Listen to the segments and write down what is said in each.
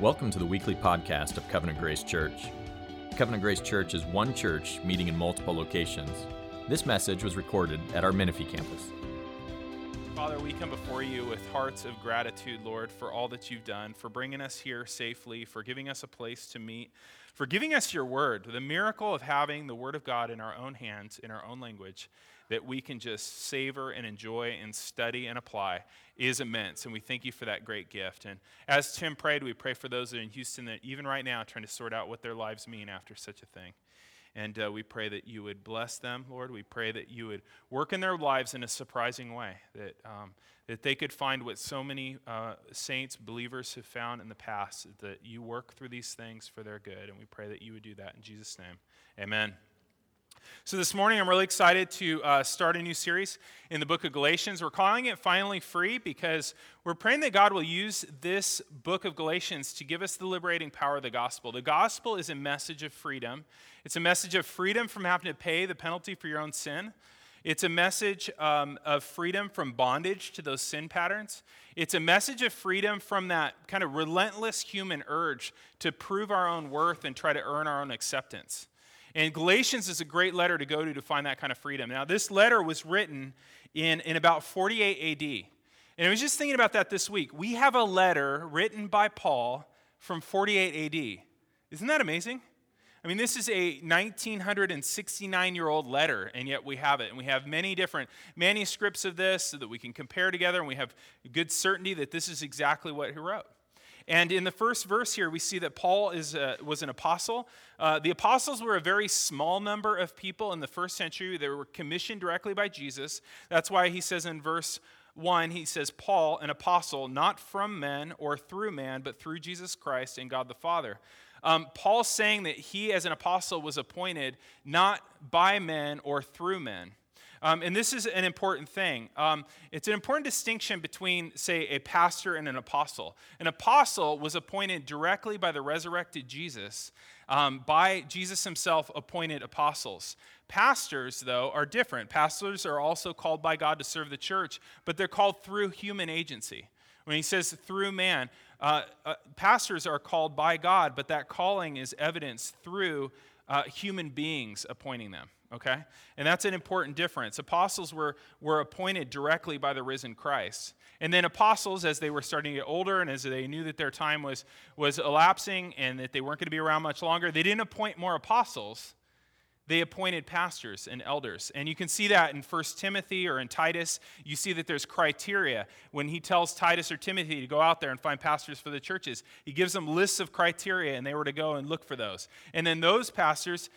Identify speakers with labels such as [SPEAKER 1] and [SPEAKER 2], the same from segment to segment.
[SPEAKER 1] Welcome to the weekly podcast of Covenant Grace Church. Covenant Grace Church is one church meeting in multiple locations. This message was recorded at our Menifee campus.
[SPEAKER 2] Father, we come before you with hearts of gratitude, Lord, for all that you've done, for bringing us here safely, for giving us a place to meet, for giving us your word, the miracle of having the word of God in our own hands, in our own language, that we can just savor and enjoy and study and apply is immense. And we thank you for that great gift. And as Tim prayed, we pray for those in Houston that even right now trying to sort out what their lives mean after such a thing. And uh, we pray that you would bless them, Lord. We pray that you would work in their lives in a surprising way, that, um, that they could find what so many uh, saints, believers have found in the past, that you work through these things for their good. And we pray that you would do that in Jesus' name. Amen. So, this morning I'm really excited to uh, start a new series in the book of Galatians. We're calling it Finally Free because we're praying that God will use this book of Galatians to give us the liberating power of the gospel. The gospel is a message of freedom, it's a message of freedom from having to pay the penalty for your own sin. It's a message um, of freedom from bondage to those sin patterns. It's a message of freedom from that kind of relentless human urge to prove our own worth and try to earn our own acceptance. And Galatians is a great letter to go to to find that kind of freedom. Now, this letter was written in, in about 48 AD. And I was just thinking about that this week. We have a letter written by Paul from 48 AD. Isn't that amazing? I mean, this is a 1969 year old letter, and yet we have it. And we have many different manuscripts of this so that we can compare together, and we have good certainty that this is exactly what he wrote. And in the first verse here, we see that Paul is a, was an apostle. Uh, the apostles were a very small number of people in the first century. They were commissioned directly by Jesus. That's why he says in verse 1, he says, Paul, an apostle, not from men or through man, but through Jesus Christ and God the Father. Um, Paul's saying that he, as an apostle, was appointed not by men or through men. Um, and this is an important thing. Um, it's an important distinction between, say, a pastor and an apostle. An apostle was appointed directly by the resurrected Jesus, um, by Jesus himself appointed apostles. Pastors, though, are different. Pastors are also called by God to serve the church, but they're called through human agency. When he says through man, uh, uh, pastors are called by God, but that calling is evidenced through uh, human beings appointing them okay? And that's an important difference. Apostles were, were appointed directly by the risen Christ. And then apostles, as they were starting to get older and as they knew that their time was, was elapsing and that they weren't going to be around much longer, they didn't appoint more apostles. They appointed pastors and elders. And you can see that in 1 Timothy or in Titus. You see that there's criteria. When he tells Titus or Timothy to go out there and find pastors for the churches, he gives them lists of criteria and they were to go and look for those. And then those pastors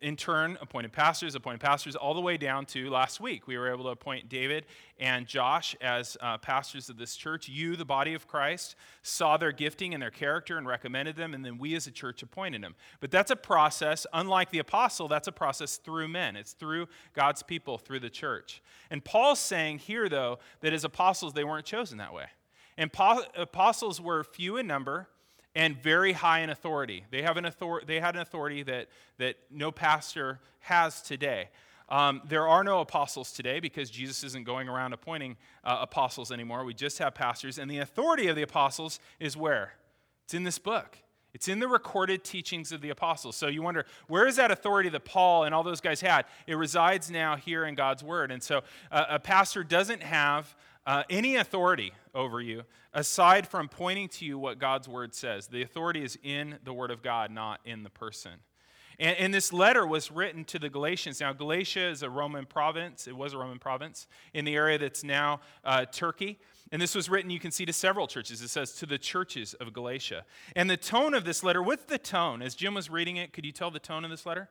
[SPEAKER 2] in turn appointed pastors, appointed pastors, all the way down to last week. We were able to appoint David and Josh as uh, pastors of this church. You, the body of Christ, saw their gifting and their character and recommended them, and then we as a church appointed them. But that's a process, unlike the apostle, that's a process through men. It's through God's people, through the church. And Paul's saying here, though, that as apostles, they weren't chosen that way. And apostles were few in number and very high in authority. They, have an author- they had an authority that, that no pastor has today. Um, there are no apostles today because Jesus isn't going around appointing uh, apostles anymore. We just have pastors. And the authority of the apostles is where? It's in this book. It's in the recorded teachings of the apostles. So you wonder, where is that authority that Paul and all those guys had? It resides now here in God's word. And so uh, a pastor doesn't have uh, any authority over you aside from pointing to you what God's word says. The authority is in the word of God, not in the person. And, and, this letter was written to the Galatians. Now, Galatia is a Roman province. It was a Roman province in the area that's now uh, Turkey. And this was written, you can see, to several churches. It says, to the churches of Galatia. And the tone of this letter, what's the tone? As Jim was reading it, could you tell the tone of this letter?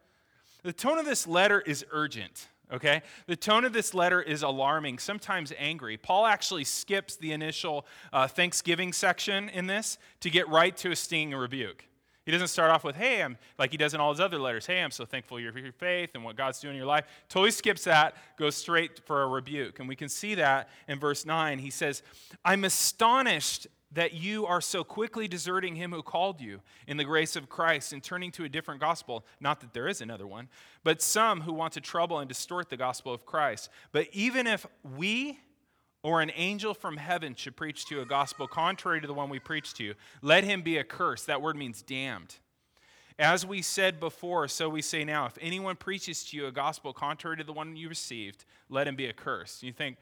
[SPEAKER 2] The tone of this letter is urgent okay? The tone of this letter is alarming, sometimes angry. Paul actually skips the initial uh, Thanksgiving section in this to get right to a stinging rebuke. He doesn't start off with, hey, I'm like he does in all his other letters. Hey, I'm so thankful for your faith and what God's doing in your life. Totally skips that, goes straight for a rebuke. And we can see that in verse 9. He says, I'm astonished that you are so quickly deserting him who called you in the grace of Christ and turning to a different gospel. Not that there is another one, but some who want to trouble and distort the gospel of Christ. But even if we or an angel from heaven should preach to you a gospel contrary to the one we preach to you, let him be accursed. That word means damned. As we said before, so we say now if anyone preaches to you a gospel contrary to the one you received, let him be accursed. You think,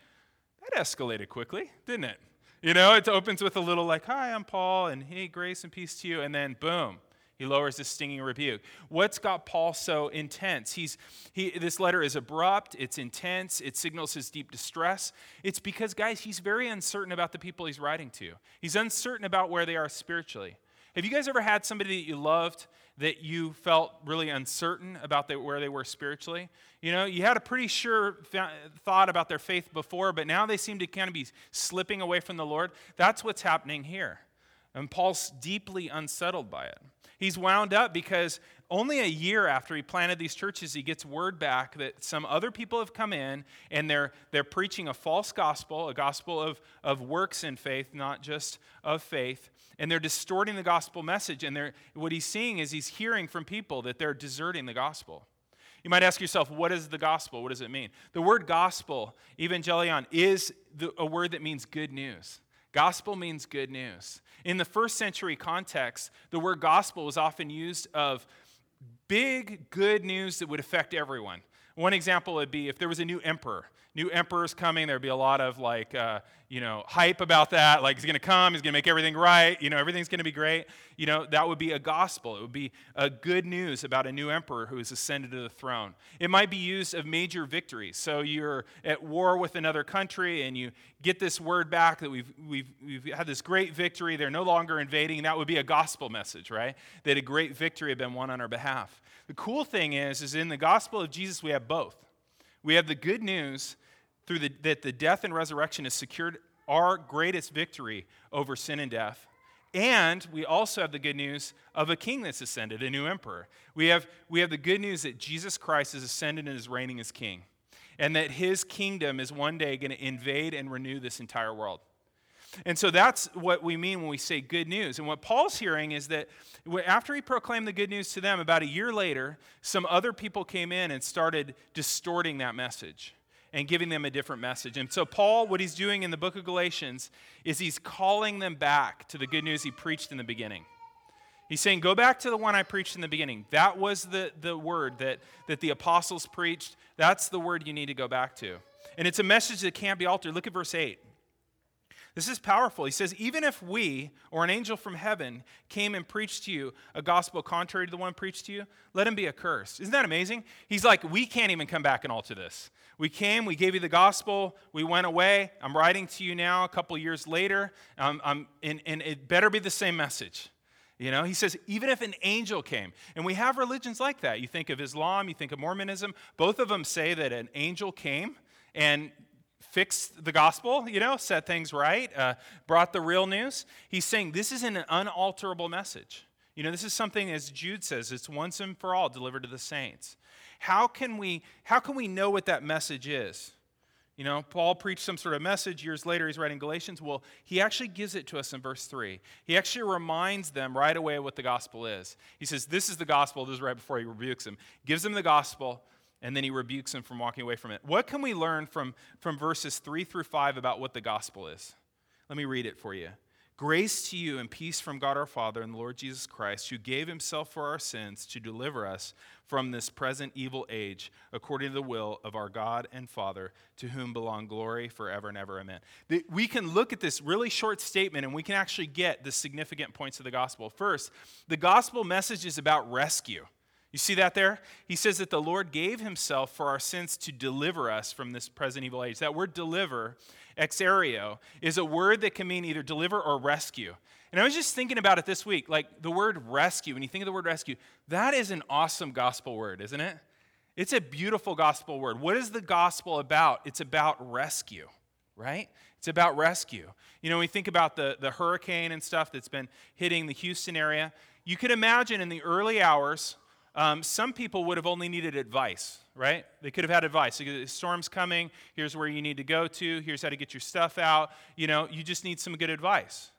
[SPEAKER 2] that escalated quickly, didn't it? You know, it opens with a little like, Hi, I'm Paul, and hey, grace and peace to you. And then, boom, he lowers his stinging rebuke. What's got Paul so intense? He's, he, this letter is abrupt, it's intense, it signals his deep distress. It's because, guys, he's very uncertain about the people he's writing to. He's uncertain about where they are spiritually. Have you guys ever had somebody that you loved that you felt really uncertain about the, where they were spiritually? You know, you had a pretty sure th- thought about their faith before, but now they seem to kind of be slipping away from the Lord. That's what's happening here. And Paul's deeply unsettled by it. He's wound up because only a year after he planted these churches, he gets word back that some other people have come in and they're, they're preaching a false gospel, a gospel of, of works in faith, not just of faith. And they're distorting the gospel message. And they're, what he's seeing is he's hearing from people that they're deserting the gospel. You might ask yourself, what is the gospel? What does it mean? The word gospel, evangelion, is the, a word that means good news. Gospel means good news. In the first century context, the word gospel was often used of big good news that would affect everyone. One example would be if there was a new emperor. New emperor's coming, there'd be a lot of like, uh, you know, hype about that. Like he's going to come, he's going to make everything right. You know, everything's going to be great. You know, that would be a gospel. It would be a good news about a new emperor who has ascended to the throne. It might be used of major victories. So you're at war with another country and you get this word back that we've, we've, we've had this great victory. They're no longer invading. That would be a gospel message, right? That a great victory had been won on our behalf. The cool thing is, is in the gospel of Jesus, we have both. We have the good news through the, that the death and resurrection has secured our greatest victory over sin and death. And we also have the good news of a king that's ascended, a new emperor. We have, we have the good news that Jesus Christ is ascended and is reigning as king, and that his kingdom is one day going to invade and renew this entire world. And so that's what we mean when we say good news. And what Paul's hearing is that after he proclaimed the good news to them, about a year later, some other people came in and started distorting that message and giving them a different message. And so, Paul, what he's doing in the book of Galatians is he's calling them back to the good news he preached in the beginning. He's saying, Go back to the one I preached in the beginning. That was the, the word that, that the apostles preached. That's the word you need to go back to. And it's a message that can't be altered. Look at verse 8. This is powerful. He says, Even if we or an angel from heaven came and preached to you a gospel contrary to the one preached to you, let him be accursed. Isn't that amazing? He's like, We can't even come back and alter this. We came, we gave you the gospel, we went away. I'm writing to you now a couple years later, um, um, and, and it better be the same message. You know, he says, even if an angel came, and we have religions like that. You think of Islam, you think of Mormonism, both of them say that an angel came and fixed the gospel, you know, set things right, uh, brought the real news. He's saying this is an unalterable message. You know, this is something, as Jude says, it's once and for all delivered to the saints. How can we, how can we know what that message is? You know, Paul preached some sort of message. Years later, he's writing Galatians. Well, he actually gives it to us in verse 3. He actually reminds them right away what the gospel is. He says, This is the gospel. This is right before he rebukes them. Gives them the gospel and then he rebukes him from walking away from it. What can we learn from, from verses 3 through 5 about what the gospel is? Let me read it for you. Grace to you and peace from God our Father and the Lord Jesus Christ, who gave himself for our sins to deliver us from this present evil age, according to the will of our God and Father, to whom belong glory forever and ever. Amen. We can look at this really short statement and we can actually get the significant points of the gospel. First, the gospel message is about rescue. You see that there? He says that the Lord gave himself for our sins to deliver us from this present evil age. That word deliver, exaireo, is a word that can mean either deliver or rescue. And I was just thinking about it this week. Like the word rescue, when you think of the word rescue, that is an awesome gospel word, isn't it? It's a beautiful gospel word. What is the gospel about? It's about rescue, right? It's about rescue. You know, we think about the, the hurricane and stuff that's been hitting the Houston area. You could imagine in the early hours, um, some people would have only needed advice, right? They could have had advice. Storm's coming. Here's where you need to go to. Here's how to get your stuff out. You know, you just need some good advice.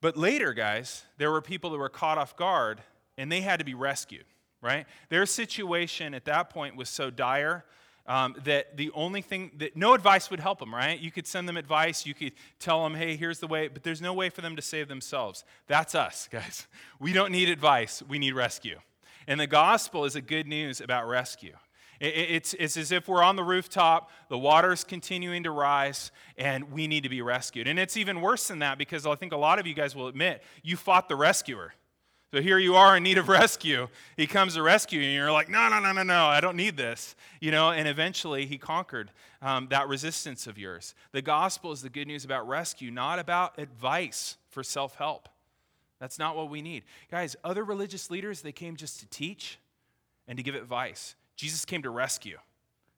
[SPEAKER 2] But later, guys, there were people that were caught off guard and they had to be rescued, right? Their situation at that point was so dire. um, that the only thing that no advice would help them, right? You could send them advice, you could tell them, hey, here's the way, but there's no way for them to save themselves. That's us, guys. We don't need advice, we need rescue. And the gospel is a good news about rescue. It's, it's as if we're on the rooftop, the water's continuing to rise, and we need to be rescued. And it's even worse than that because I think a lot of you guys will admit you fought the rescuer. So here you are in need of rescue. He comes to rescue you, and you're like, no, no, no, no, no, I don't need this. You know, and eventually he conquered um, that resistance of yours. The gospel is the good news about rescue, not about advice for self help. That's not what we need. Guys, other religious leaders, they came just to teach and to give advice. Jesus came to rescue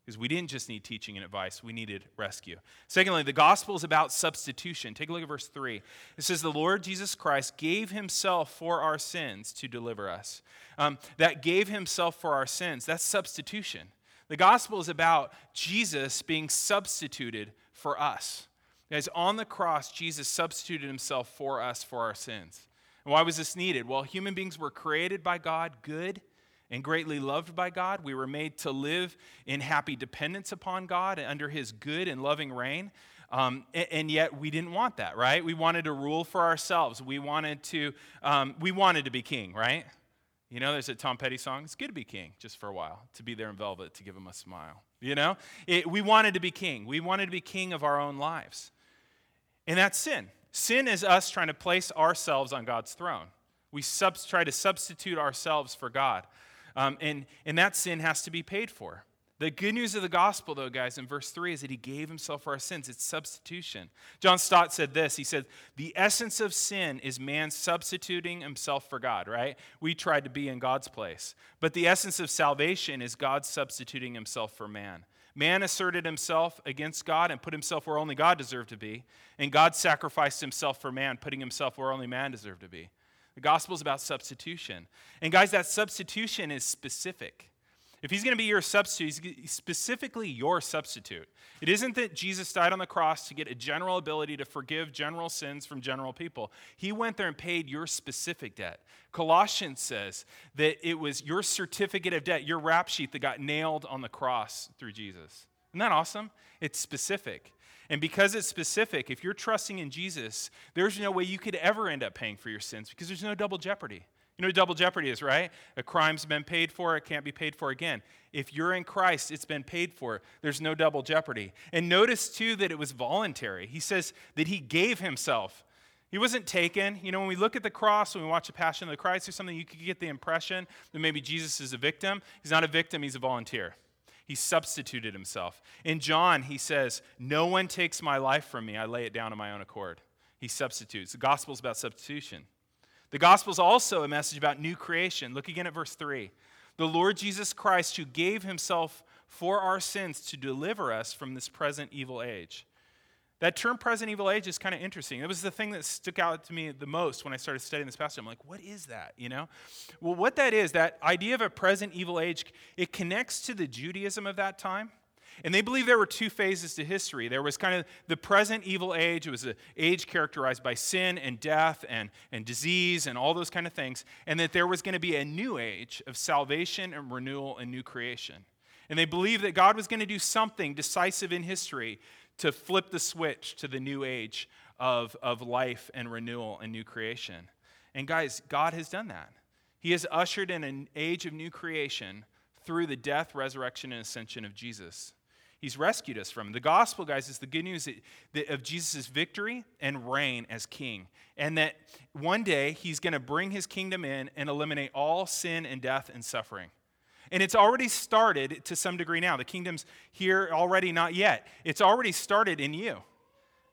[SPEAKER 2] because we didn't just need teaching and advice, we needed rescue. Secondly, the gospel is about substitution. Take a look at verse 3. It says, The Lord Jesus Christ gave himself for our sins to deliver us. Um, that gave himself for our sins, that's substitution. The gospel is about Jesus being substituted for us. Guys, on the cross, Jesus substituted himself for us for our sins. And why was this needed? Well, human beings were created by God good and greatly loved by God. We were made to live in happy dependence upon God and under His good and loving reign. Um, and, and, yet we didn't want that, right? We wanted to rule for ourselves. We wanted to, um, we wanted to be king, right? You know, there's a Tom Petty song. It's good to be king just for a while, to be there in velvet, to give him a smile. You know, it, we wanted to be king. We wanted to be king of our own lives, and that's sin. Sin is us trying to place ourselves on God's throne. We sub- try to substitute ourselves for God. Um, and, and that sin has to be paid for. The good news of the gospel, though, guys, in verse 3 is that he gave himself for our sins. It's substitution. John Stott said this He said, The essence of sin is man substituting himself for God, right? We tried to be in God's place. But the essence of salvation is God substituting himself for man. Man asserted himself against God and put himself where only God deserved to be. And God sacrificed himself for man, putting himself where only man deserved to be. The gospel is about substitution. And guys, that substitution is specific. If he's going to be your substitute, he's specifically your substitute. It isn't that Jesus died on the cross to get a general ability to forgive general sins from general people. He went there and paid your specific debt. Colossians says that it was your certificate of debt, your rap sheet that got nailed on the cross through Jesus. Isn't that awesome? It's specific. And because it's specific, if you're trusting in Jesus, there's no way you could ever end up paying for your sins because there's no double jeopardy. You know what double jeopardy is, right? A crime's been paid for, it can't be paid for again. If you're in Christ, it's been paid for. There's no double jeopardy. And notice, too, that it was voluntary. He says that he gave himself. He wasn't taken. You know, when we look at the cross, when we watch the Passion of the Christ or something, you could get the impression that maybe Jesus is a victim. He's not a victim, he's a volunteer. He substituted himself. In John, he says, No one takes my life from me. I lay it down on my own accord. He substitutes. The gospel is about substitution. The gospel is also a message about new creation. Look again at verse 3. The Lord Jesus Christ, who gave himself for our sins to deliver us from this present evil age. That term present evil age is kind of interesting. It was the thing that stuck out to me the most when I started studying this passage. I'm like, what is that? You know? Well, what that is, that idea of a present evil age, it connects to the Judaism of that time. And they believe there were two phases to history. There was kind of the present evil age. It was an age characterized by sin and death and, and disease and all those kind of things. And that there was going to be a new age of salvation and renewal and new creation. And they believed that God was going to do something decisive in history to flip the switch to the new age of, of life and renewal and new creation. And guys, God has done that. He has ushered in an age of new creation through the death, resurrection, and ascension of Jesus. He's rescued us from. The gospel, guys, is the good news of Jesus' victory and reign as king. And that one day he's going to bring his kingdom in and eliminate all sin and death and suffering. And it's already started to some degree now. The kingdom's here already, not yet. It's already started in you.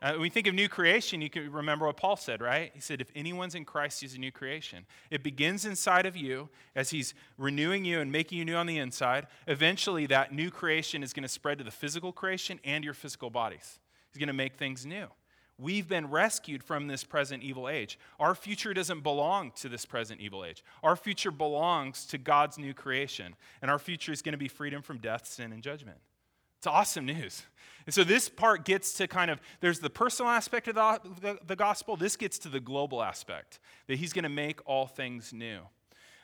[SPEAKER 2] Uh, when we think of new creation, you can remember what Paul said, right? He said, If anyone's in Christ, he's a new creation. It begins inside of you as he's renewing you and making you new on the inside. Eventually, that new creation is going to spread to the physical creation and your physical bodies. He's going to make things new. We've been rescued from this present evil age. Our future doesn't belong to this present evil age. Our future belongs to God's new creation. And our future is going to be freedom from death, sin, and judgment. It's awesome news. And so this part gets to kind of, there's the personal aspect of the, the, the gospel. This gets to the global aspect, that he's going to make all things new.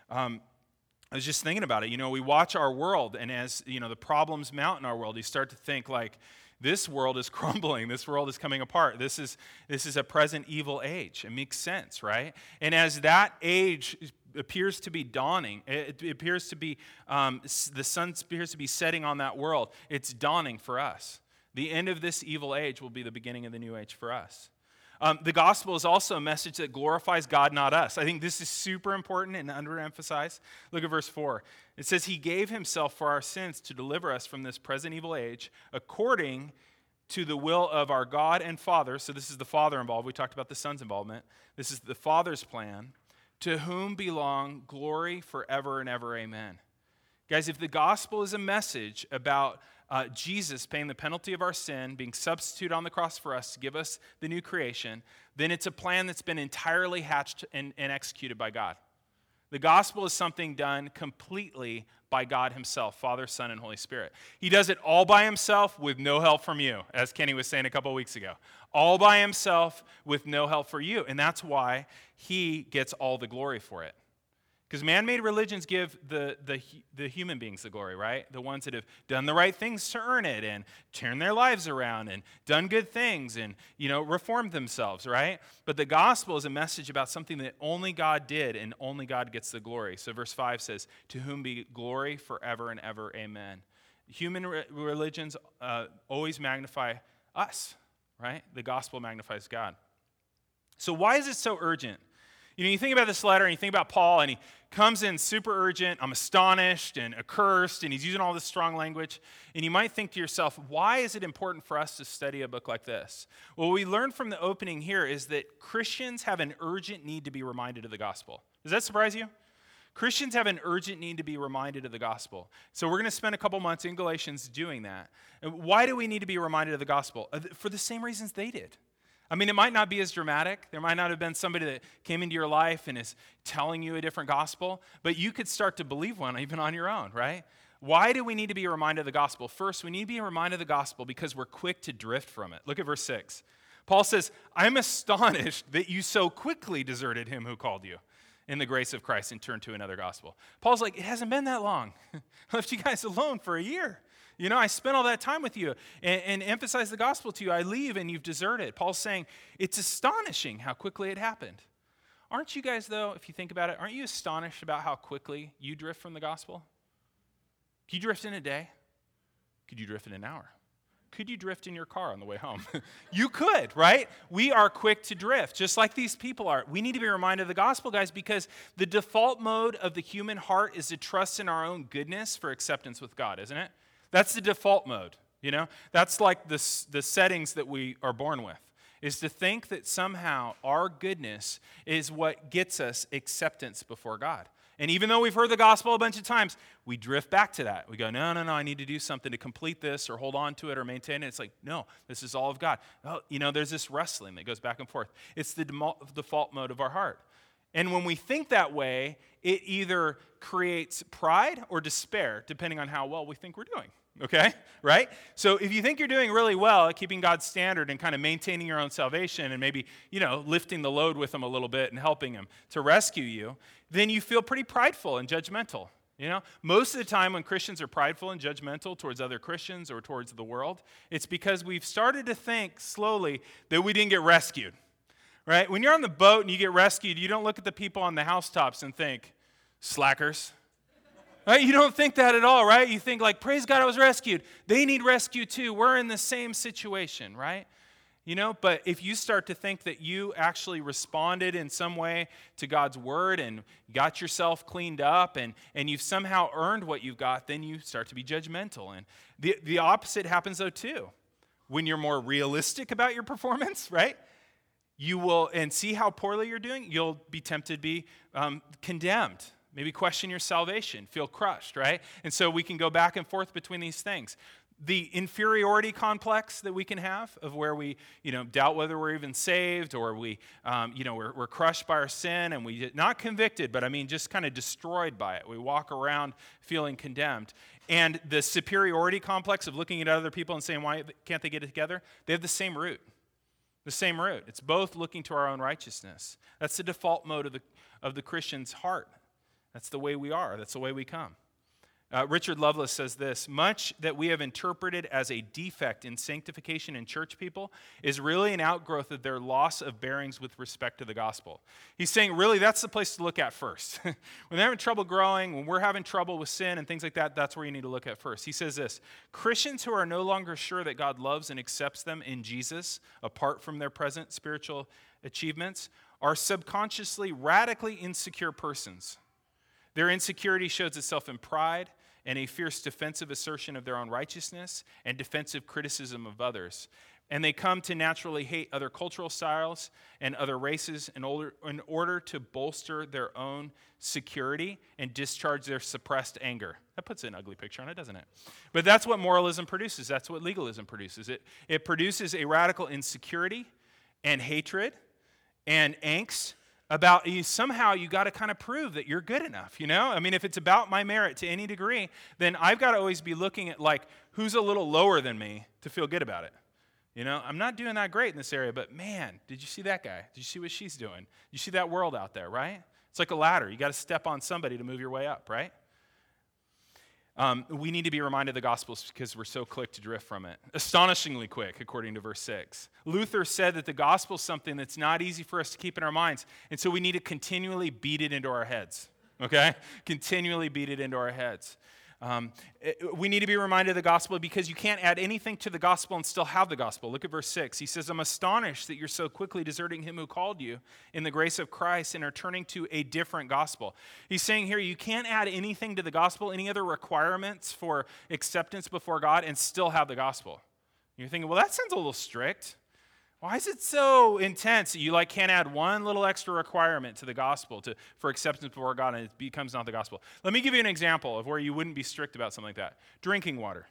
[SPEAKER 2] Um, I was just thinking about it. You know, we watch our world, and as you know, the problems mount in our world, you start to think like, this world is crumbling. This world is coming apart. This is this is a present evil age. It makes sense, right? And as that age appears to be dawning, it, appears to be um, the sun appears to be setting on that world. It's dawning for us. The end of this evil age will be the beginning of the new age for us. Um, the gospel is also a message that glorifies God, not us. I think this is super important and underemphasized. Look at verse 4. It says, He gave Himself for our sins to deliver us from this present evil age, according to the will of our God and Father. So this is the Father involved. We talked about the Son's involvement. This is the Father's plan, to whom belong glory forever and ever. Amen. Guys, if the gospel is a message about uh, Jesus paying the penalty of our sin, being substitute on the cross for us to give us the new creation, then it's a plan that's been entirely hatched and, and executed by God. The gospel is something done completely by God Himself, Father, Son, and Holy Spirit. He does it all by Himself with no help from you, as Kenny was saying a couple weeks ago. All by Himself with no help for you. And that's why He gets all the glory for it. Because man made religions give the, the, the human beings the glory, right? The ones that have done the right things to earn it and turned their lives around and done good things and, you know, reformed themselves, right? But the gospel is a message about something that only God did and only God gets the glory. So verse 5 says, To whom be glory forever and ever. Amen. Human re- religions uh, always magnify us, right? The gospel magnifies God. So why is it so urgent? You know, you think about this letter and you think about Paul, and he comes in super urgent. I'm astonished and accursed, and he's using all this strong language. And you might think to yourself, why is it important for us to study a book like this? Well, we learn from the opening here is that Christians have an urgent need to be reminded of the gospel. Does that surprise you? Christians have an urgent need to be reminded of the gospel. So we're going to spend a couple months in Galatians doing that. Why do we need to be reminded of the gospel? Uh, for the same reasons they did. I mean, it might not be as dramatic. There might not have been somebody that came into your life and is telling you a different gospel, but you could start to believe one even on your own, right? Why do we need to be reminded of the gospel? First, we need to be reminded of the gospel because we're quick to drift from it. Look at verse 6. Paul says, I'm astonished that you so quickly deserted him who called you in the grace of Christ and turn to another gospel. Paul's like, it hasn't been that long. I left you guys alone for a year. You know, I spent all that time with you and, and emphasized the gospel to you. I leave and you've deserted. Paul's saying, it's astonishing how quickly it happened. Aren't you guys, though, if you think about it, aren't you astonished about how quickly you drift from the gospel? Could you drift in a day? Could you drift in an hour? Could you drift in your car on the way home? you could, right? We are quick to drift, just like these people are. We need to be reminded of the gospel, guys, because the default mode of the human heart is to trust in our own goodness for acceptance with God, isn't it? That's the default mode, you know? That's like the, the settings that we are born with, is to think that somehow our goodness is what gets us acceptance before God. And even though we've heard the gospel a bunch of times, we drift back to that. We go, no, no, no, I need to do something to complete this or hold on to it or maintain it. It's like, no, this is all of God. Oh, you know, there's this wrestling that goes back and forth. It's the default mode of our heart. And when we think that way, it either creates pride or despair, depending on how well we think we're doing okay? Right? So if you think you're doing really well at keeping God's standard and kind of maintaining your own salvation and maybe, you know, lifting the load with Him a little bit and helping Him to rescue you, then you feel pretty prideful and judgmental. You know, most of the time when Christians are prideful and judgmental towards other Christians or towards the world, it's because we've started to think slowly that we didn't get rescued. Right? When you're on the boat and you get rescued, you don't look at the people on the housetops and think, slackers. Right? You don't think that at all, right? You think, like, praise God, I was rescued. They need rescue too. We're in the same situation, right? You know, but if you start to think that you actually responded in some way to God's word and got yourself cleaned up and, and you've somehow earned what you've got, then you start to be judgmental. And the, the opposite happens, though, too. When you're more realistic about your performance, right? You will, and see how poorly you're doing, you'll be tempted to be um, condemned maybe question your salvation, feel crushed, right? And so we can go back and forth between these things. The inferiority complex that we can have of where we, you know, doubt whether we're even saved or we, um, you know, we're, we're crushed by our sin and we, not convicted, but I mean just kind of destroyed by it. We walk around feeling condemned. And the superiority complex of looking at other people and saying, why can't they get it together? They have the same root. The same root. It's both looking to our own righteousness. That's the default mode of the, of the Christian's heart. That's the way we are, that's the way we come. Uh, Richard Lovelace says this much that we have interpreted as a defect in sanctification in church people is really an outgrowth of their loss of bearings with respect to the gospel. He's saying, really, that's the place to look at first. when they're having trouble growing, when we're having trouble with sin and things like that, that's where you need to look at first. He says this Christians who are no longer sure that God loves and accepts them in Jesus, apart from their present spiritual achievements, are subconsciously radically insecure persons. Their insecurity shows itself in pride and a fierce defensive assertion of their own righteousness and defensive criticism of others. And they come to naturally hate other cultural styles and other races in order, in order to bolster their own security and discharge their suppressed anger. That puts an ugly picture on it, doesn't it? But that's what moralism produces. That's what legalism produces. It, it produces a radical insecurity and hatred and angst about you somehow you got to kind of prove that you're good enough you know? I mean if it's about my merit to any degree then i've got to always be looking at like who's a little lower than me to feel good about it you know? I'm not doing that great in this area but man did you see that guy? Did you see what she's doing? You see that world out there right? It's like a ladder you got to step on somebody to move your way up right um, we need to be reminded of the Gospels because we're so quick to drift from it. Astonishingly quick, according to verse 6. Luther said that the gospel is something that's not easy for us to keep in our minds, and so we need to continually beat it into our heads. Okay? Continually beat it into our heads. Um, eh, we need to be reminded of the gospel because you can't add anything to the gospel and still have the gospel. Look at verse 6. He says, I'm astonished that you're so quickly deserting him who called you in the grace of Christ and are turning to a different gospel. He's saying here, you can't add anything to the gospel, any other requirements for acceptance before God, and still have the gospel. You're thinking, well, that sounds a little strict. Why is it so intense you like can't add one little extra requirement to the gospel to, for acceptance before God and it becomes not the gospel? Let me give you an example of where you wouldn't be strict about something like that. Drinking water.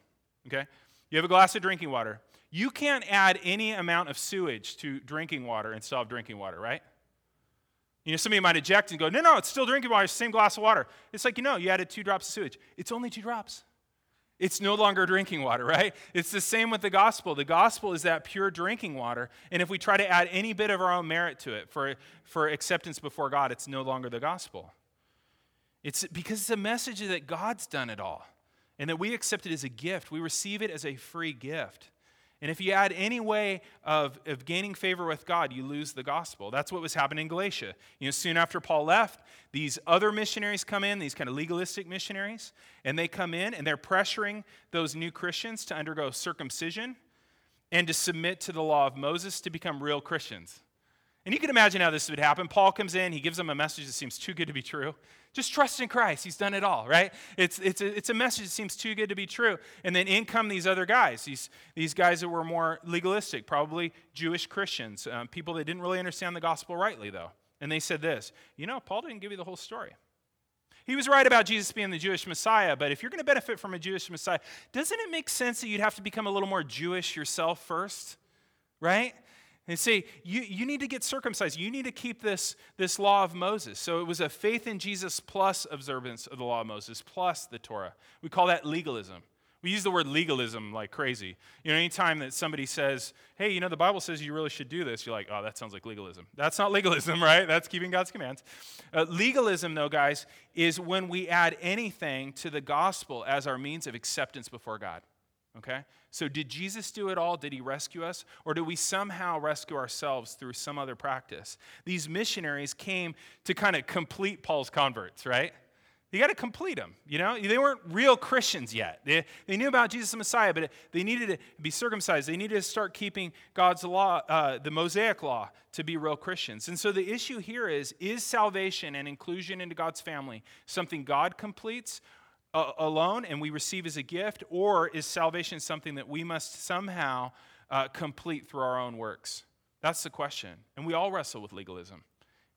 [SPEAKER 2] Okay? You have a glass of drinking water. You can't add any amount of sewage to drinking water and still have drinking water, right? You know, somebody might eject and go, no, no, it's still drinking water, same glass of water. It's like, you know, you added two drops of sewage. It's only two drops. It's no longer drinking water, right? It's the same with the gospel. The gospel is that pure drinking water. And if we try to add any bit of our own merit to it for, for acceptance before God, it's no longer the gospel. It's because it's a message that God's done it all and that we accept it as a gift. We receive it as a free gift. And if you add any way of, of gaining favor with God, you lose the gospel. That's what was happening in Galatia. You know, soon after Paul left, these other missionaries come in, these kind of legalistic missionaries, and they come in and they're pressuring those new Christians to undergo circumcision and to submit to the law of Moses to become real Christians. And you can imagine how this would happen. Paul comes in, he gives them a message that seems too good to be true. Just trust in Christ. He's done it all, right? It's, it's, a, it's a message that seems too good to be true. And then in come these other guys, these, these guys that were more legalistic, probably Jewish Christians, um, people that didn't really understand the gospel rightly, though. And they said this You know, Paul didn't give you the whole story. He was right about Jesus being the Jewish Messiah, but if you're going to benefit from a Jewish Messiah, doesn't it make sense that you'd have to become a little more Jewish yourself first? Right? They say, you, you need to get circumcised. You need to keep this, this law of Moses. So it was a faith in Jesus plus observance of the law of Moses plus the Torah. We call that legalism. We use the word legalism like crazy. You know, anytime that somebody says, hey, you know, the Bible says you really should do this, you're like, oh, that sounds like legalism. That's not legalism, right? That's keeping God's commands. Uh, legalism, though, guys, is when we add anything to the gospel as our means of acceptance before God. Okay? So, did Jesus do it all? Did he rescue us? Or do we somehow rescue ourselves through some other practice? These missionaries came to kind of complete Paul's converts, right? You got to complete them. You know, they weren't real Christians yet. They, they knew about Jesus the Messiah, but they needed to be circumcised. They needed to start keeping God's law, uh, the Mosaic law, to be real Christians. And so the issue here is is salvation and inclusion into God's family something God completes, alone and we receive as a gift, or is salvation something that we must somehow uh, complete through our own works? That's the question. And we all wrestle with legalism.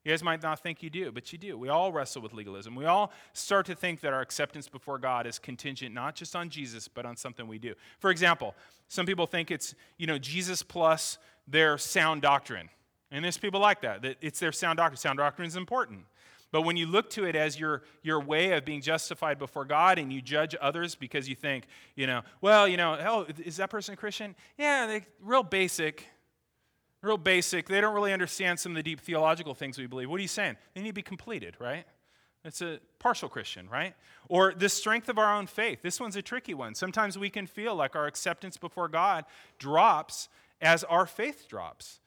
[SPEAKER 2] You guys might not think you do, but you do. We all wrestle with legalism. We all start to think that our acceptance before God is contingent not just on Jesus, but on something we do. For example, some people think it's, you know, Jesus plus their sound doctrine. And there's people like that, that it's their sound doctrine. Sound doctrine is important. But when you look to it as your, your way of being justified before God and you judge others because you think, you know, well, you know, oh, is that person a Christian? Yeah, they real basic. Real basic. They don't really understand some of the deep theological things we believe. What are you saying? They need to be completed, right? It's a partial Christian, right? Or the strength of our own faith. This one's a tricky one. Sometimes we can feel like our acceptance before God drops as our faith drops.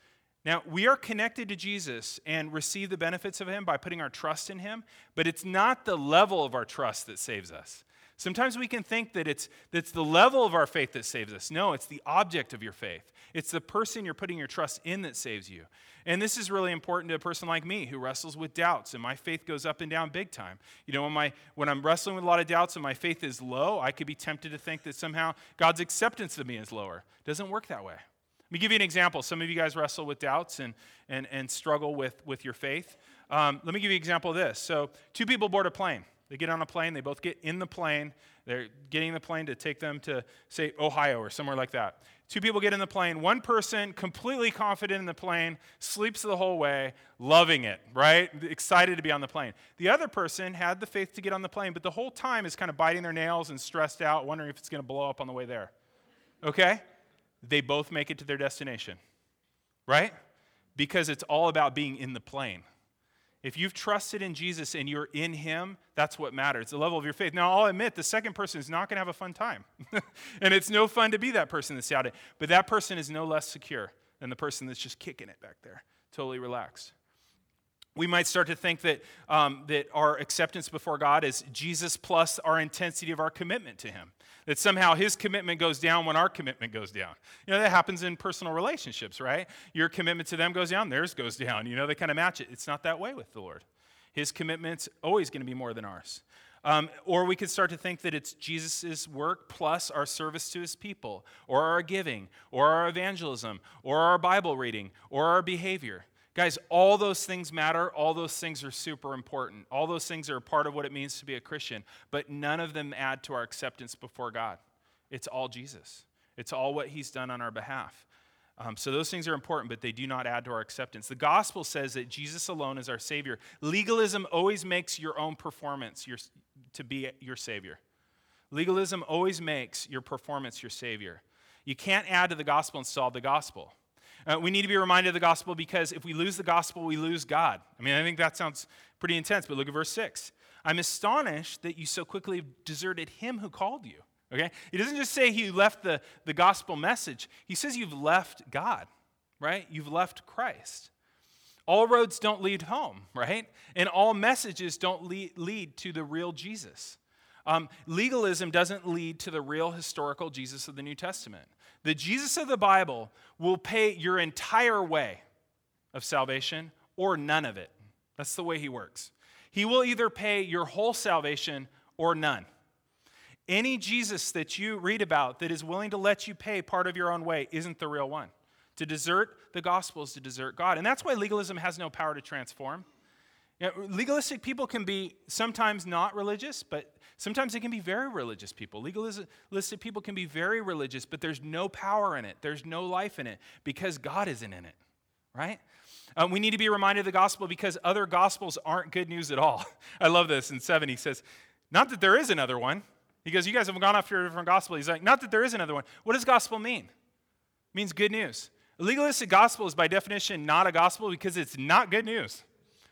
[SPEAKER 2] Now, we are connected to Jesus and receive the benefits of Him by putting our trust in Him, but it's not the level of our trust that saves us. Sometimes we can think that it's, that's the level of our faith that saves us. No, it's the object of your faith. It's the person you're putting your trust in that saves you. And this is really important to a person like me who wrestles with doubts, and my faith goes up and down big time. You know, when, my, when I'm wrestling with a lot of doubts and my faith is low, I could be tempted to think that somehow God's acceptance of me is lower. It doesn't work that way. Let me give you an example. Some of you guys wrestle with doubts and, and, and struggle with, with your faith. Um, let me give you an example of this. So, two people board a plane. They get on a plane, they both get in the plane. They're getting the plane to take them to, say, Ohio or somewhere like that. Two people get in the plane. One person, completely confident in the plane, sleeps the whole way, loving it, right? Excited to be on the plane. The other person had the faith to get on the plane, but the whole time is kind of biting their nails and stressed out, wondering if it's going to blow up on the way there. Okay? They both make it to their destination, right? Because it's all about being in the plane. If you've trusted in Jesus and you're in Him, that's what matters, the level of your faith. Now, I'll admit the second person is not going to have a fun time. and it's no fun to be that person that's doubted. But that person is no less secure than the person that's just kicking it back there, totally relaxed. We might start to think that, um, that our acceptance before God is Jesus plus our intensity of our commitment to Him. That somehow his commitment goes down when our commitment goes down. You know, that happens in personal relationships, right? Your commitment to them goes down, theirs goes down. You know, they kind of match it. It's not that way with the Lord. His commitment's always going to be more than ours. Um, or we could start to think that it's Jesus' work plus our service to his people, or our giving, or our evangelism, or our Bible reading, or our behavior. Guys, all those things matter. All those things are super important. All those things are part of what it means to be a Christian, but none of them add to our acceptance before God. It's all Jesus, it's all what He's done on our behalf. Um, so those things are important, but they do not add to our acceptance. The gospel says that Jesus alone is our Savior. Legalism always makes your own performance your, to be your Savior. Legalism always makes your performance your Savior. You can't add to the gospel and solve the gospel. Uh, we need to be reminded of the gospel because if we lose the gospel, we lose God. I mean, I think that sounds pretty intense, but look at verse 6. I'm astonished that you so quickly deserted him who called you. Okay? He doesn't just say you left the, the gospel message, he says you've left God, right? You've left Christ. All roads don't lead home, right? And all messages don't lead, lead to the real Jesus. Um, legalism doesn't lead to the real historical Jesus of the New Testament. The Jesus of the Bible will pay your entire way of salvation or none of it. That's the way he works. He will either pay your whole salvation or none. Any Jesus that you read about that is willing to let you pay part of your own way isn't the real one. To desert the gospel is to desert God. And that's why legalism has no power to transform. You know, legalistic people can be sometimes not religious, but sometimes they can be very religious people. Legalistic people can be very religious, but there's no power in it, there's no life in it because God isn't in it, right? Uh, we need to be reminded of the gospel because other gospels aren't good news at all. I love this. In 7, he says, Not that there is another one. He goes, You guys have gone off to a different gospel. He's like, Not that there is another one. What does gospel mean? It means good news. A legalistic gospel is by definition not a gospel because it's not good news.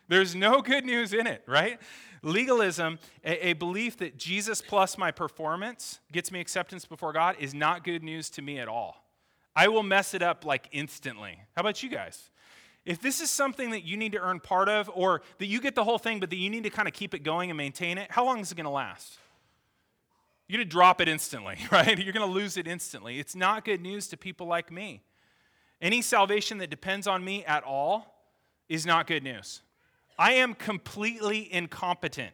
[SPEAKER 2] There's no good news in it, right? Legalism, a, a, belief that Jesus plus my performance gets me acceptance before God, is not good news to me at all. I will mess it up like instantly. How about you guys? If this is something that you need to earn part of, or that you get the whole thing, but that you need to kind of keep it going and maintain it, how long is it going to last? You're going to drop it instantly, right? You're going to lose it instantly. It's not good news to people like me. Any salvation that depends on me at all is not good news. I am completely incompetent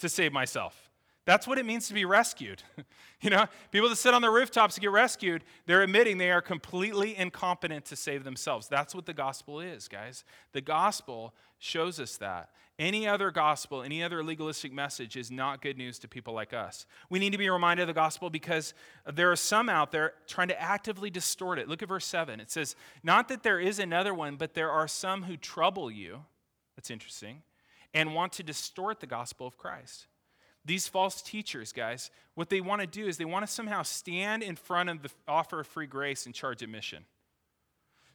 [SPEAKER 2] to save myself. That's what it means to be rescued. you know, people that sit on the rooftops to get rescued, they're admitting they are completely incompetent to save themselves. That's what the gospel is, guys. The gospel shows us that. Any other gospel, any other legalistic message is not good news to people like us. We need to be reminded of the gospel because there are some out there trying to actively distort it. Look at verse 7. It says, Not that there is another one, but there are some who trouble you that's interesting. And want to distort the gospel of Christ. These false teachers, guys, what they want to do is they want to somehow stand in front of the offer of free grace and charge admission.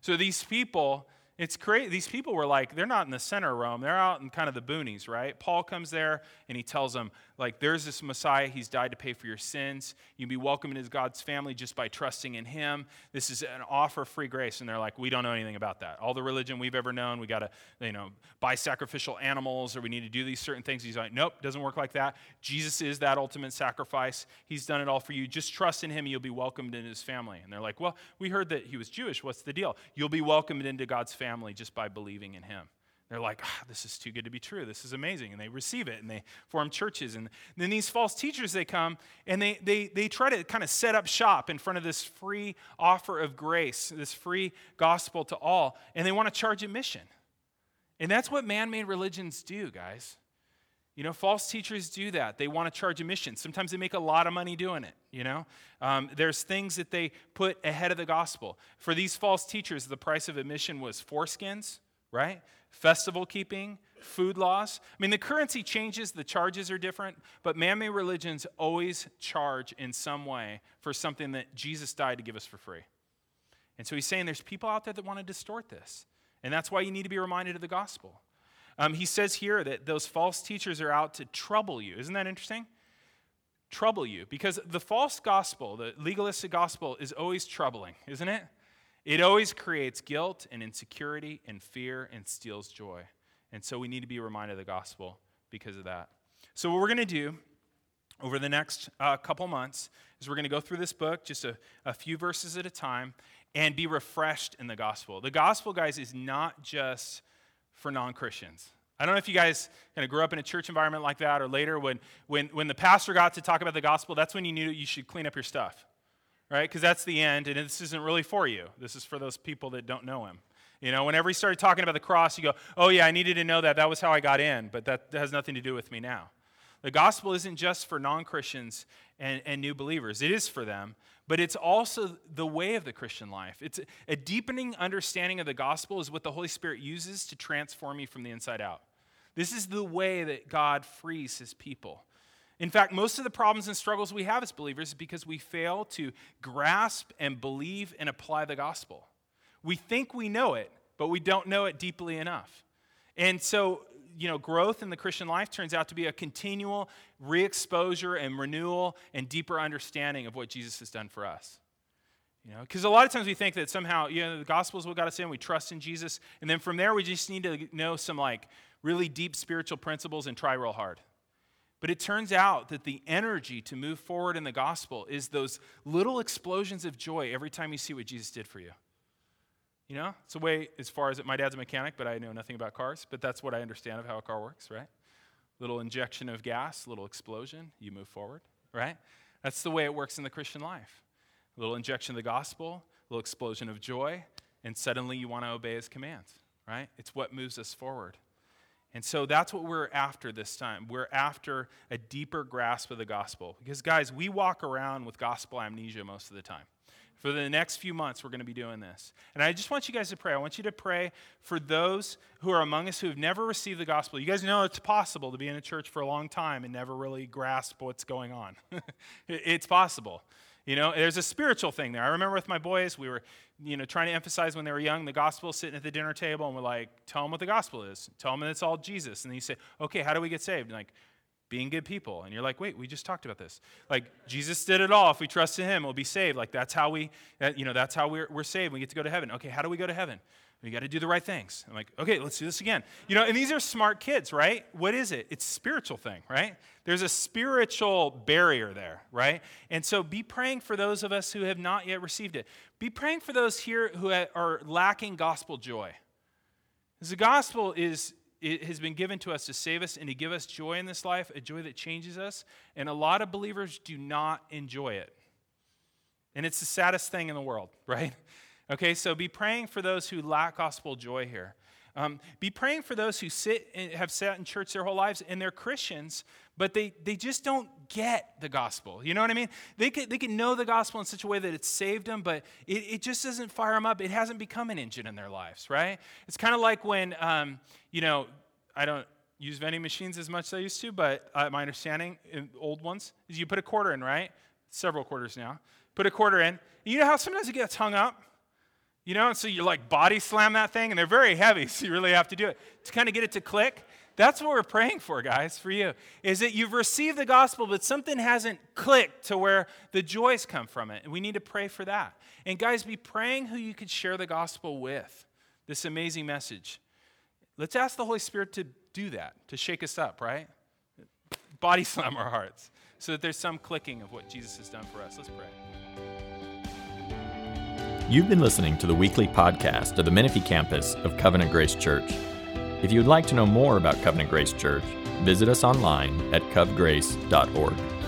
[SPEAKER 2] So these people, It's crazy. These people were like, they're not in the center of Rome. They're out in kind of the boonies, right? Paul comes there and he tells them, like, there's this Messiah. He's died to pay for your sins. You'll be welcomed into God's family just by trusting in him. This is an offer of free grace. And they're like, we don't know anything about that. All the religion we've ever known, we got to, you know, buy sacrificial animals or we need to do these certain things. He's like, nope, doesn't work like that. Jesus is that ultimate sacrifice. He's done it all for you. Just trust in him. And you'll be welcomed into his family. And they're like, well, we heard that he was Jewish. What's the deal? You'll be welcomed into God's family family just by believing in him. They're like, ah, this is too good to be true. This is amazing. And they receive it and they form churches. And then these false teachers, they come and they, they, they try to kind of set up shop in front of this free offer of grace, this free gospel to all. And they want to charge admission. And that's what man made religions do, guys. You know, false teachers do that. They want to charge admission. Sometimes they make a lot of money doing it. You know, um, there's things that they put ahead of the gospel. For these false teachers, the price of admission was foreskins, right? Festival keeping, food laws. I mean, the currency changes, the charges are different, but man made religions always charge in some way for something that Jesus died to give us for free. And so he's saying there's people out there that want to distort this. And that's why you need to be reminded of the gospel. Um, he says here that those false teachers are out to trouble you. Isn't that interesting? Trouble you. Because the false gospel, the legalistic gospel, is always troubling, isn't it? It always creates guilt and insecurity and fear and steals joy. And so we need to be reminded of the gospel because of that. So, what we're going to do over the next uh, couple months is we're going to go through this book just a, a few verses at a time and be refreshed in the gospel. The gospel, guys, is not just for non Christians. I don't know if you guys kind of grew up in a church environment like that or later when, when, when the pastor got to talk about the gospel, that's when you knew you should clean up your stuff, right? Because that's the end, and this isn't really for you. This is for those people that don't know him. You know, whenever he started talking about the cross, you go, oh, yeah, I needed to know that. That was how I got in, but that has nothing to do with me now. The gospel isn't just for non Christians and, and new believers, it is for them, but it's also the way of the Christian life. It's a deepening understanding of the gospel is what the Holy Spirit uses to transform you from the inside out. This is the way that God frees his people. In fact, most of the problems and struggles we have as believers is because we fail to grasp and believe and apply the gospel. We think we know it, but we don't know it deeply enough. And so you know, growth in the Christian life turns out to be a continual re-exposure and renewal and deeper understanding of what Jesus has done for us. You know, because a lot of times we think that somehow, you know, the gospel is what got us in, we trust in Jesus, and then from there we just need to know some like really deep spiritual principles and try real hard. But it turns out that the energy to move forward in the gospel is those little explosions of joy every time you see what Jesus did for you. You know, it's a way as far as it, my dad's a mechanic, but I know nothing about cars, but that's what I understand of how a car works, right? Little injection of gas, little explosion, you move forward, right? That's the way it works in the Christian life. A little injection of the gospel, a little explosion of joy, and suddenly you want to obey his commands, right? It's what moves us forward. And so that's what we're after this time. We're after a deeper grasp of the gospel. Because, guys, we walk around with gospel amnesia most of the time. For the next few months, we're going to be doing this. And I just want you guys to pray. I want you to pray for those who are among us who have never received the gospel. You guys know it's possible to be in a church for a long time and never really grasp what's going on. it's possible. You know, there's a spiritual thing there. I remember with my boys, we were, you know, trying to emphasize when they were young the gospel, sitting at the dinner table, and we're like, tell them what the gospel is. Tell them it's all Jesus. And then you say, okay, how do we get saved? And like, being good people. And you're like, wait, we just talked about this. Like Jesus did it all. If we trust in him, we'll be saved. Like that's how we, you know, that's how we're, we're saved. We get to go to heaven. Okay, how do we go to heaven? We got to do the right things. I'm like, okay, let's do this again. You know, and these are smart kids, right? What is it? It's spiritual thing, right? There's a spiritual barrier there, right? And so be praying for those of us who have not yet received it. Be praying for those here who are lacking gospel joy. Because the gospel is it has been given to us to save us and to give us joy in this life, a joy that changes us. And a lot of believers do not enjoy it. And it's the saddest thing in the world, right? Okay, so be praying for those who lack gospel joy here. Um, be praying for those who sit and have sat in church their whole lives and they're Christians, but they, they just don't get the gospel. You know what I mean? They can, they can know the gospel in such a way that it's saved them, but it, it just doesn't fire them up. It hasn't become an engine in their lives, right? It's kind of like when, um, you know, I don't use vending machines as much as I used to, but uh, my understanding, in old ones, is you put a quarter in, right? Several quarters now. Put a quarter in. You know how sometimes it gets hung up? You know, and so you like body slam that thing, and they're very heavy, so you really have to do it to kind of get it to click. That's what we're praying for, guys, for you. Is that you've received the gospel, but something hasn't clicked to where the joys come from it. And we need to pray for that. And guys, be praying who you could share the gospel with. This amazing message. Let's ask the Holy Spirit to do that, to shake us up, right? Body slam our hearts so that there's some clicking of what Jesus has done for us. Let's pray.
[SPEAKER 1] You've been listening to the weekly podcast of the Menifee campus of Covenant Grace Church. If you would like to know more about Covenant Grace Church, visit us online at covgrace.org.